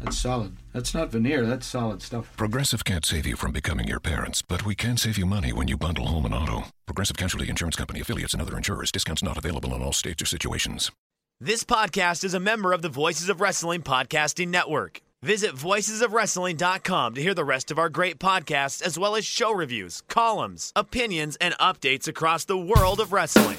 That's solid. That's not veneer, that's solid stuff. Progressive can't save you from becoming your parents, but we can save you money when you bundle home and auto. Progressive Casualty Insurance Company affiliates and other insurers. Discounts not available in all states or situations. This podcast is a member of the Voices of Wrestling Podcasting Network. Visit voicesofwrestling.com to hear the rest of our great podcasts, as well as show reviews, columns, opinions, and updates across the world of wrestling.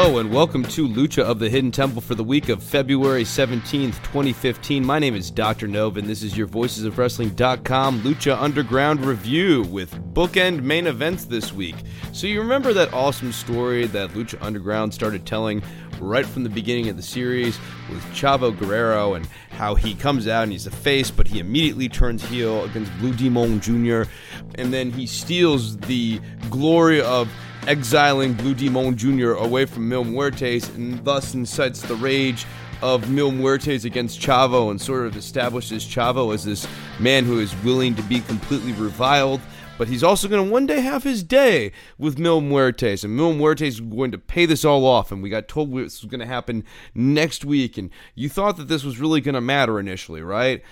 Hello and welcome to Lucha of the Hidden Temple for the week of February 17th, 2015. My name is Dr. Nova and this is your Voices of Wrestling.com Lucha Underground review with bookend main events this week. So you remember that awesome story that Lucha Underground started telling right from the beginning of the series with Chavo Guerrero and how he comes out and he's a face, but he immediately turns heel against Blue Demon Jr. and then he steals the glory of exiling Blue Demon Jr. away from Mil Muertes and thus incites the rage of Mil Muertes against Chavo and sort of establishes Chavo as this man who is willing to be completely reviled. But he's also going to one day have his day with Mil Muertes, and Mil Muertes is going to pay this all off. And we got told this was going to happen next week, and you thought that this was really going to matter initially, right?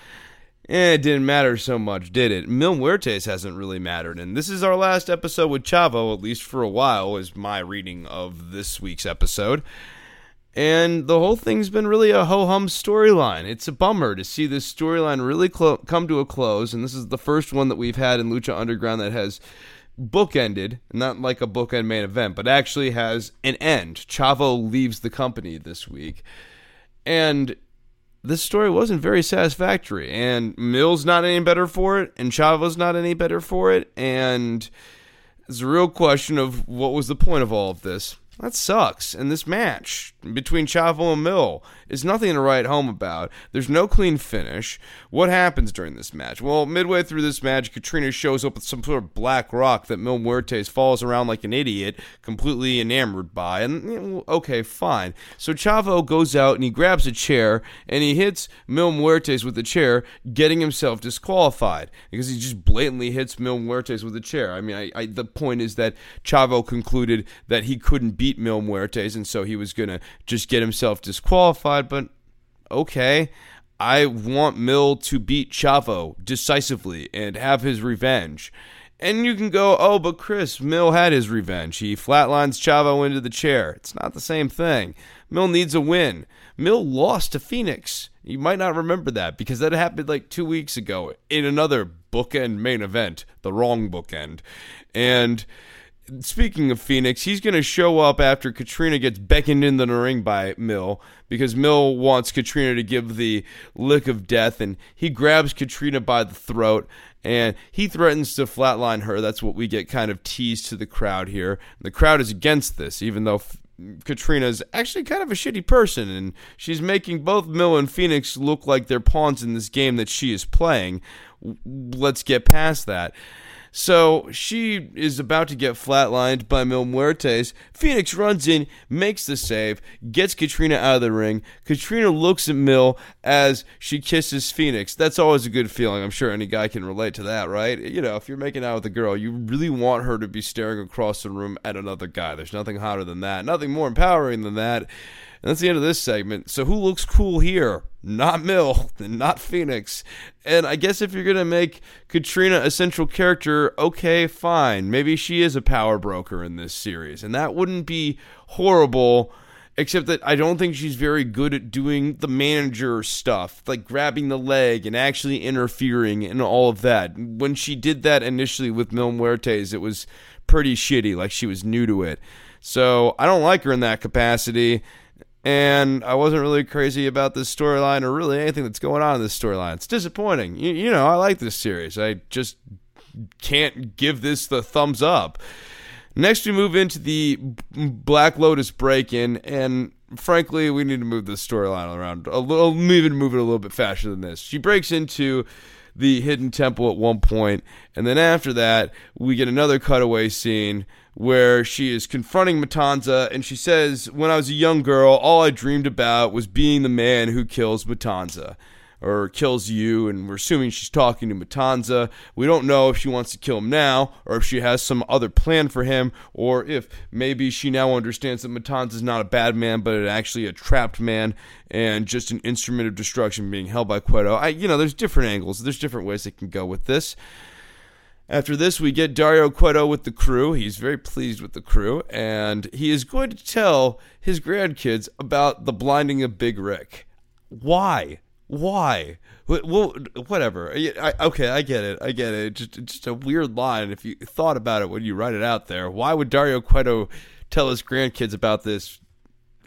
Eh, it didn't matter so much, did it? Mil Muertes hasn't really mattered, and this is our last episode with Chavo, at least for a while, is my reading of this week's episode. And the whole thing's been really a ho hum storyline. It's a bummer to see this storyline really clo- come to a close, and this is the first one that we've had in Lucha Underground that has bookended, not like a bookend main event, but actually has an end. Chavo leaves the company this week. And this story wasn't very satisfactory, and Mil's not any better for it, and Chavo's not any better for it, and it's a real question of what was the point of all of this. That sucks. And this match between Chavo and Mil is nothing to write home about. There's no clean finish. What happens during this match? Well, midway through this match, Katrina shows up with some sort of black rock that Mil Muertes falls around like an idiot, completely enamored by. And, okay, fine. So Chavo goes out and he grabs a chair and he hits Mil Muertes with the chair, getting himself disqualified because he just blatantly hits Mil Muertes with a chair. I mean, I, I, the point is that Chavo concluded that he couldn't beat Mil Muertes, and so he was going to just get himself disqualified, but okay. I want Mil to beat Chavo decisively and have his revenge. And you can go, oh, but Chris, Mil had his revenge. He flatlines Chavo into the chair. It's not the same thing. Mil needs a win. Mil lost to Phoenix. You might not remember that because that happened like two weeks ago in another bookend main event, the wrong bookend. And speaking of Phoenix, he's going to show up after Katrina gets beckoned into the ring by Mil because Mil wants Katrina to give the lick of death, and he grabs Katrina by the throat and he threatens to flatline her. That's what we get kind of teased to the crowd here. The crowd is against this, even though. Katrina's actually kind of a shitty person, and she's making both Mil and Phoenix look like they're pawns in this game that she is playing. Let's get past that. So she is about to get flatlined by Mil Muertes. Phoenix runs in, makes the save, gets Katrina out of the ring. Katrina looks at Mil as she kisses Phoenix. That's always a good feeling. I'm sure any guy can relate to that, right? You know, if you're making out with a girl, you really want her to be staring across the room at another guy. There's nothing hotter than that, nothing more empowering than that. And that's the end of this segment. So who looks cool here? Not Mil, not Phoenix. And I guess if you're gonna make Katrina a central character, okay, fine. Maybe she is a power broker in this series, and that wouldn't be horrible. Except that I don't think she's very good at doing the manager stuff, like grabbing the leg and actually interfering and all of that. When she did that initially with Mil Muertes, it was pretty shitty, like she was new to it. So I don't like her in that capacity and I wasn't really crazy about this storyline or really anything that's going on in this storyline. It's disappointing. You, you know, I like this series. I just can't give this the thumbs up. Next, we move into the Black Lotus break in, and frankly, we need to move the storyline around a little, even move it a little bit faster than this. She breaks into the hidden temple at one point, and then after that, we get another cutaway scene where she is confronting Matanza, and she says, When I was a young girl, all I dreamed about was being the man who kills Matanza or kills you, and we're assuming she's talking to Matanza. We don't know if she wants to kill him now, or if she has some other plan for him, or if maybe she now understands that Matanza is not a bad man, but actually a trapped man and just an instrument of destruction being held by Cueto. I, you know, there's different angles, there's different ways they can go with this. After this, we get Dario Cueto with the crew. He's very pleased with the crew, and he is going to tell his grandkids about the blinding of Big Rick. Why? Why? Well, whatever. I, okay, I get it. I get it. Just, just a weird line. If you thought about it when you write it out there, why would Dario Cueto tell his grandkids about this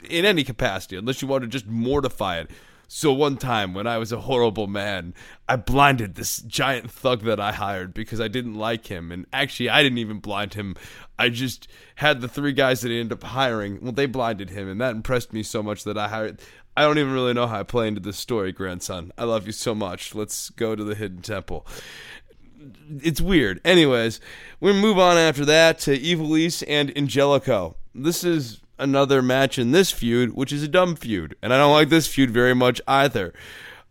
in any capacity, unless you want to just mortify it? So one time when I was a horrible man, I blinded this giant thug that I hired because I didn't like him. And actually, I didn't even blind him. I just had the three guys that I ended up hiring. Well, they blinded him, and that impressed me so much that I hired. I don't even really know how I play into this story, grandson. I love you so much. Let's go to the hidden temple. It's weird. Anyways, we move on after that to Ivelisse and Angelico. This is another match in this feud, which is a dumb feud, and I don't like this feud very much either.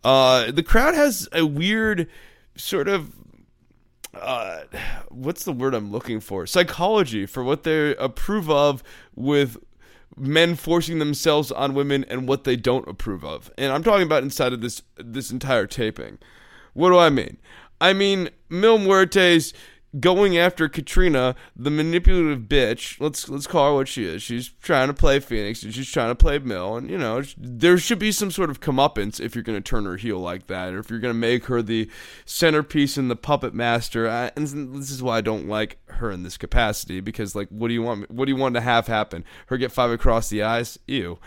Uh, the crowd has a weird sort of uh, what's the word I'm looking for? Psychology for what they approve of with men forcing themselves on women and what they don't approve of. And I'm talking about inside of this this entire taping. What do I mean? I mean Mil Muertes going after Katrina, the manipulative bitch. Let's let's call her what she is. She's trying to play Phoenix and she's trying to play Mil, and you know there should be some sort of comeuppance if you're going to turn her heel like that, or if you're going to make her the centerpiece and the puppet master. I, and this is why I don't like her in this capacity because like, what do you want? What do you want to have happen? Her get five across the eyes? Ew.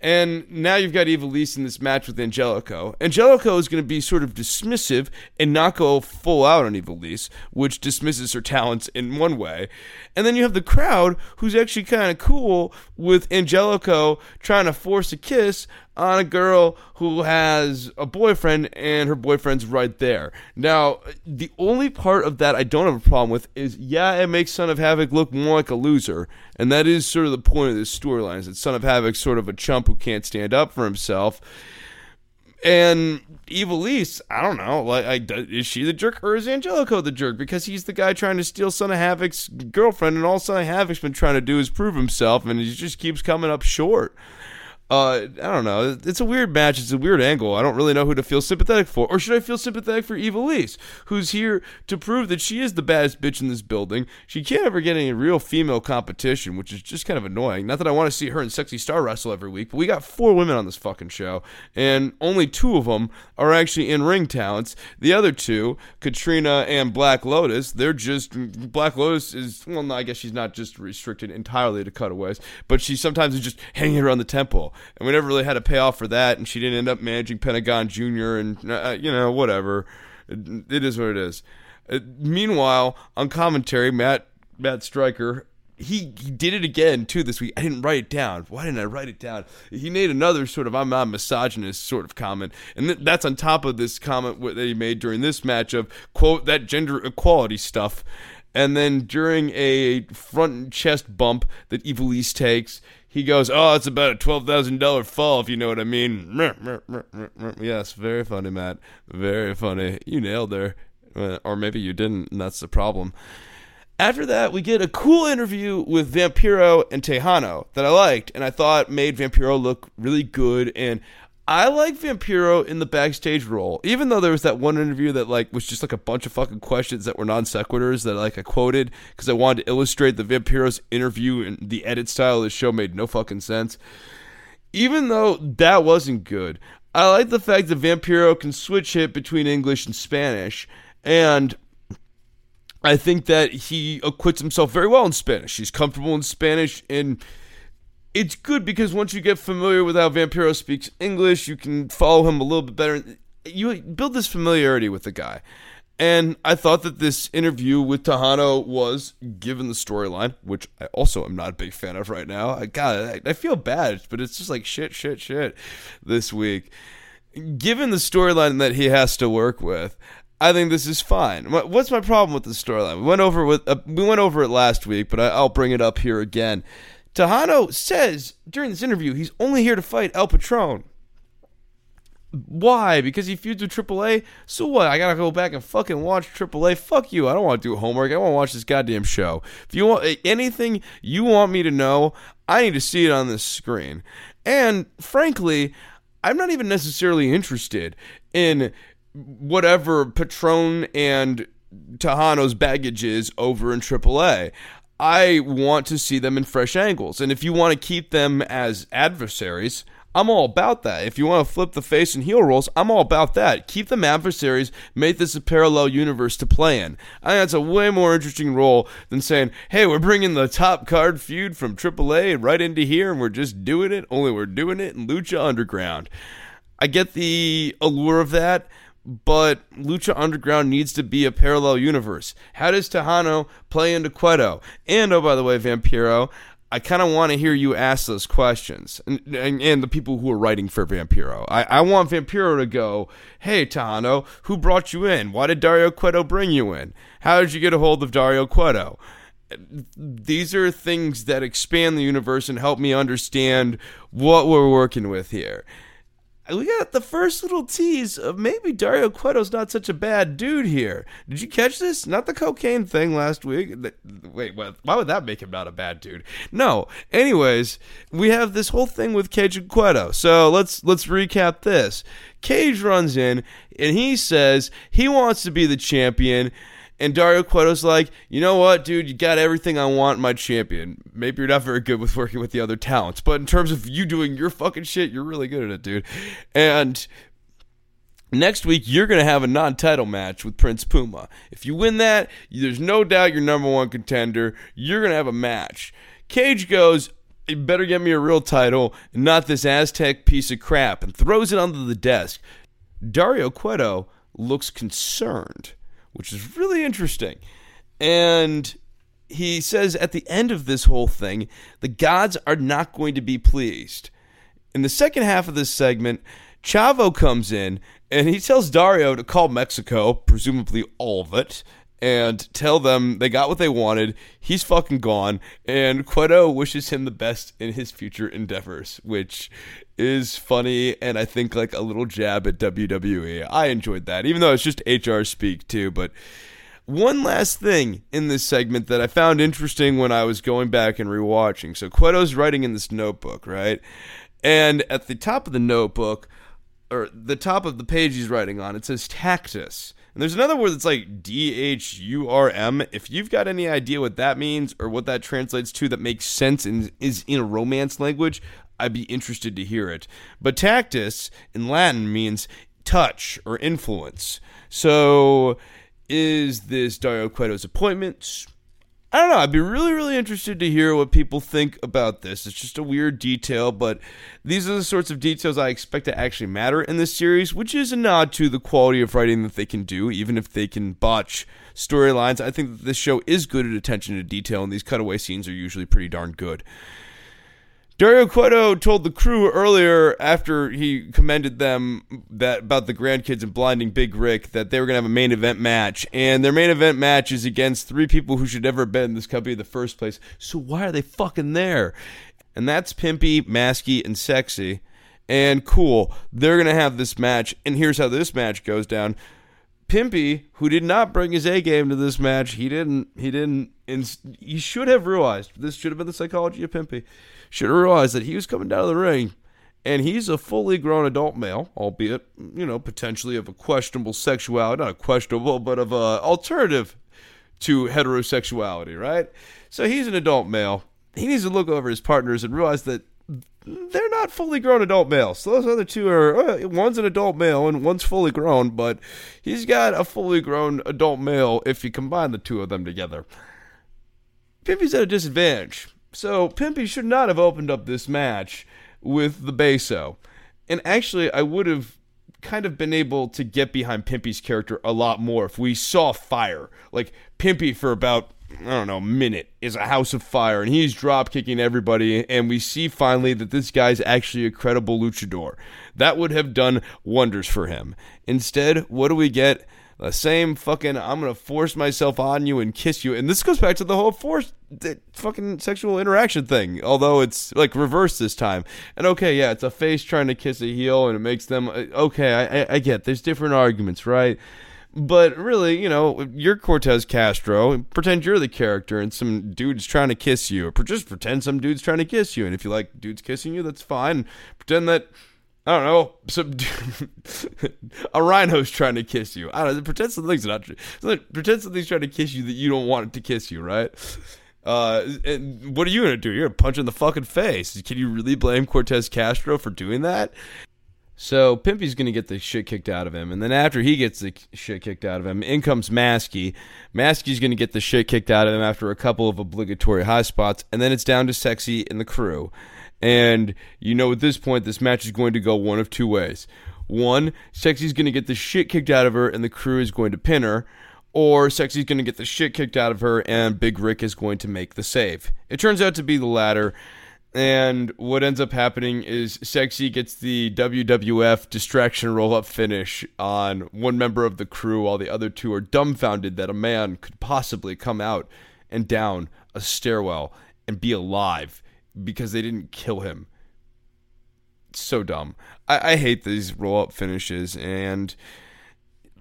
And now you've got Ivelisse in this match with Angelico. Angelico is going to be sort of dismissive and not go full out on Ivelisse, which dismisses her talents in one way. And then you have the crowd who's actually kind of cool with Angelico trying to force a kiss on a girl who has a boyfriend and her boyfriend's right there. Now, the only part of that I don't have a problem with is yeah, it makes Son of Havoc look more like a loser. And that is sort of the point of this storyline is that Son of Havoc's sort of a chump who can't stand up for himself. And Ivelisse, I don't know, like, is she the jerk or is Angelico the jerk? Because he's the guy trying to steal Son of Havoc's girlfriend, and all Son of Havoc's been trying to do is prove himself, and he just keeps coming up short uh, I don't know. It's a weird match. It's a weird angle. I don't really know who to feel sympathetic for. Or should I feel sympathetic for Ivelisse, who's here to prove that she is the baddest bitch in this building? She can't ever get any real female competition, which is just kind of annoying. Not that I want to see her and Sexy Star wrestle every week, but we got four women on this fucking show, and only two of them are actually in ring talents. The other two, Katrina and Black Lotus, they're just Black Lotus is well, no, I guess she's not just restricted entirely to cutaways, but she sometimes is just hanging around the temple and we never really had a payoff for that. And she didn't end up managing Pentagon Junior, and uh, you know whatever. It, it is what it is. Uh, meanwhile, on commentary, Matt Matt Striker he he did it again too this week. I didn't write it down. Why didn't I write it down? He made another sort of I'm not misogynist sort of comment, and th- that's on top of this comment that he made during this match of quote that gender equality stuff. And then during a front and chest bump that Ivelisse takes, he goes, "Oh, it's about a twelve thousand dollar fall, if you know what I mean." Yes, very funny, Matt. Very funny. You nailed there, uh, or maybe you didn't, and that's the problem. After that, we get a cool interview with Vampiro and Texano that I liked, and I thought made Vampiro look really good. And I like Vampiro in the backstage role, even though there was that one interview that like was just like a bunch of fucking questions that were non sequiturs that like I quoted because I wanted to illustrate the Vampiro's interview and the edit style of the show made no fucking sense. Even though that wasn't good, I like the fact that Vampiro can switch hit between English and Spanish, and I think that he acquits himself very well in Spanish. He's comfortable in Spanish and it's good because once you get familiar with how Vampiro speaks English, you can follow him a little bit better. You build this familiarity with the guy. And I thought that this interview with Texano was, given the storyline, which I also am not a big fan of right now. I God, I, I feel bad, but it's just like shit, shit, shit this week. Given the storyline that he has to work with, I think this is fine. What's my problem with the storyline? We went over with uh, we went over it last week, but I, will bring it up here again. Texano says during this interview he's only here to fight El Patron. Why? Because he feuds with AAA? So what? I gotta go back and fucking watch AAA? Fuck you. I don't want to do homework. I want to watch this goddamn show. If you want eh, anything you want me to know, I need to see it on this screen. And frankly, I'm not even necessarily interested in whatever Patron and Texano's baggage is over in AAA. I want to see them in fresh angles. And if you want to keep them as adversaries, I'm all about that. If you want to flip the face and heel rolls, I'm all about that. Keep them adversaries, make this a parallel universe to play in. I think that's a way more interesting role than saying, hey, we're bringing the top card feud from AAA right into here and we're just doing it, only we're doing it in Lucha Underground. I get the allure of that but Lucha Underground needs to be a parallel universe. How does Texano play into Cueto? And oh, by the way, Vampiro, I kind of want to hear you ask those questions, and, and, and, the people who are writing for Vampiro. I, I want Vampiro to go, "Hey, Texano, who brought you in? Why did Dario Cueto bring you in? How did you get a hold of Dario Cueto?" These are things that expand the universe and help me understand what we're working with here we got the first little tease of maybe Dario Cueto's not such a bad dude here. Did you catch this? Not the cocaine thing last week. Wait? Why would that make him not a bad dude? No. Anyways, we have this whole thing with Cage and Cueto. So let's let's recap this. Cage runs in and he says he wants to be the champion. And Dario Cueto's like, you know what, dude, you got everything I want, my champion. Maybe you're not very good with working with the other talents, but in terms of you doing your fucking shit, you're really good at it, dude. And next week you're going to have a non-title match with Prince Puma. If you win that, there's no doubt you're number one contender. You're going to have a match. Cage goes, you better get me a real title not this Aztec piece of crap, and throws it under the desk. Dario Cueto looks concerned which is really interesting. And he says at the end of this whole thing, the gods are not going to be pleased. In the second half of this segment, Chavo comes in and he tells Dario to call Mexico, presumably all of it, and tell them they got what they wanted. He's fucking gone. And Cueto wishes him the best in his future endeavors, which is funny and I think like a little jab at WWE. I enjoyed that, even though it's just HR speak too. But one last thing in this segment that I found interesting when I was going back and rewatching. So Cueto's writing in this notebook, right? And at the top of the notebook, or the top of the page he's writing on, it says Tactus. And there's another word that's like D H U R M. If you've got any idea what that means or what that translates to that makes sense and is in a romance language, I'd be interested to hear it. But tactus in Latin means touch or influence. So is this Dario Cueto's appointment? I don't know. I'd be really, really interested to hear what people think about this. It's just a weird detail, but these are the sorts of details I expect to actually matter in this series, which is a nod to the quality of writing that they can do, even if they can botch storylines. I think that this show is good at attention to detail, and these cutaway scenes are usually pretty darn good. Dario Cueto told the crew earlier after he commended them that about the grandkids and blinding Big Rick that they were going to have a main event match, and their main event match is against three people who should never have been in this company in the first place. So why are they fucking there? And that's Pimpy, Masky, and Sexy. And cool, they're going to have this match, and here's how this match goes down. Pimpy, who did not bring his A game to this match, he didn't. He didn't. And He should have realized this should have been the psychology of Pimpy should have realized that he was coming down to the ring and he's a fully grown adult male, albeit, you know, potentially of a questionable sexuality, not a questionable, but of a alternative to heterosexuality, right? So he's an adult male. He needs to look over his partners and realize that they're not fully grown adult males. So those other two are uh, one's an adult male and one's fully grown, but he's got a fully grown adult male if you combine the two of them together. Pimpy's at a disadvantage So Pimpy should not have opened up this match with the Beso. And actually, I would have kind of been able to get behind Pimpy's character a lot more if we saw fire. Like Pimpy for about I don't know, minute is a house of fire and he's drop kicking everybody and we see finally that this guy's actually a credible luchador. That would have done wonders for him. Instead, what do we get? The same fucking I'm gonna force myself on you and kiss you, and this goes back to the whole force fucking sexual interaction thing. Although it's like reversed this time. And okay, yeah, it's a face trying to kiss a heel, and it makes them uh, okay. I, I, I get. There's different arguments, right? But really, you know, you're Cortez Castro. Pretend you're the character, and some dude's trying to kiss you, or just pretend some dude's trying to kiss you. And if you like dudes kissing you, that's fine. Pretend that I don't know, some a rhino's trying to kiss you. I don't know. Pretend something's not true. Pretend something's trying to kiss you that you don't want it to kiss you, right? Uh, and what are you gonna do? You're gonna punch in the fucking face. Can you really blame Cortez Castro for doing that? So Pimpy's gonna get the shit kicked out of him, and then after he gets the shit kicked out of him, in comes Maskey. Maskey's gonna get the shit kicked out of him after a couple of obligatory high spots, and then it's down to Sexy and the crew. And you know, at this point, this match is going to go one of two ways. One, Sexy's going to get the shit kicked out of her, and the crew is going to pin her. Or Sexy's going to get the shit kicked out of her, and Big Rick is going to make the save. It turns out to be the latter. And what ends up happening is Sexy gets the WWF distraction roll up finish on one member of the crew, while the other two are dumbfounded that a man could possibly come out and down a stairwell and be alive because they didn't kill him. So dumb. I, I hate these roll up finishes, and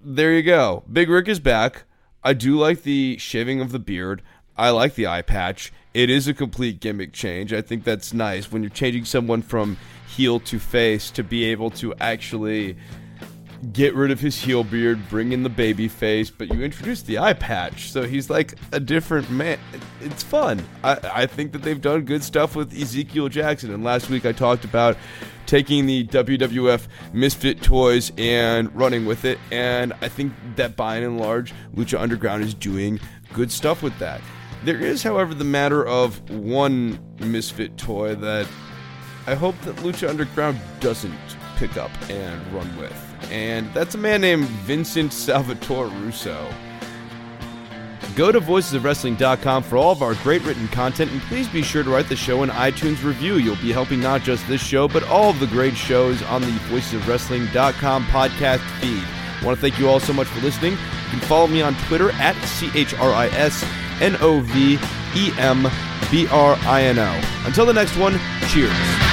there you go. Big Rick is back. I do like the shaving of the beard. I like the eye patch. It is a complete gimmick change. I think that's nice when you're changing someone from heel to face to be able to actually get rid of his heel beard, bring in the baby face, but you introduce the eye patch, so he's like a different man. It's fun. I, I think that they've done good stuff with Ezekiel Jackson, and last week I talked about taking the WWF Misfit toys and running with it, and I think that by and large, Lucha Underground is doing good stuff with that. There is, however, the matter of one Misfit toy that I hope that Lucha Underground doesn't pick up and run with and that's a man named Vincent Salvatore Russo. Go to voicesofwrestling.com for all of our great written content, and please be sure to write the show an iTunes review. You'll be helping not just this show, but all of the great shows on the voicesofwrestling.com podcast feed. I want to thank you all so much for listening. You can follow me on Twitter at C H R I S N O V E M B R I N O. Until the next one, cheers.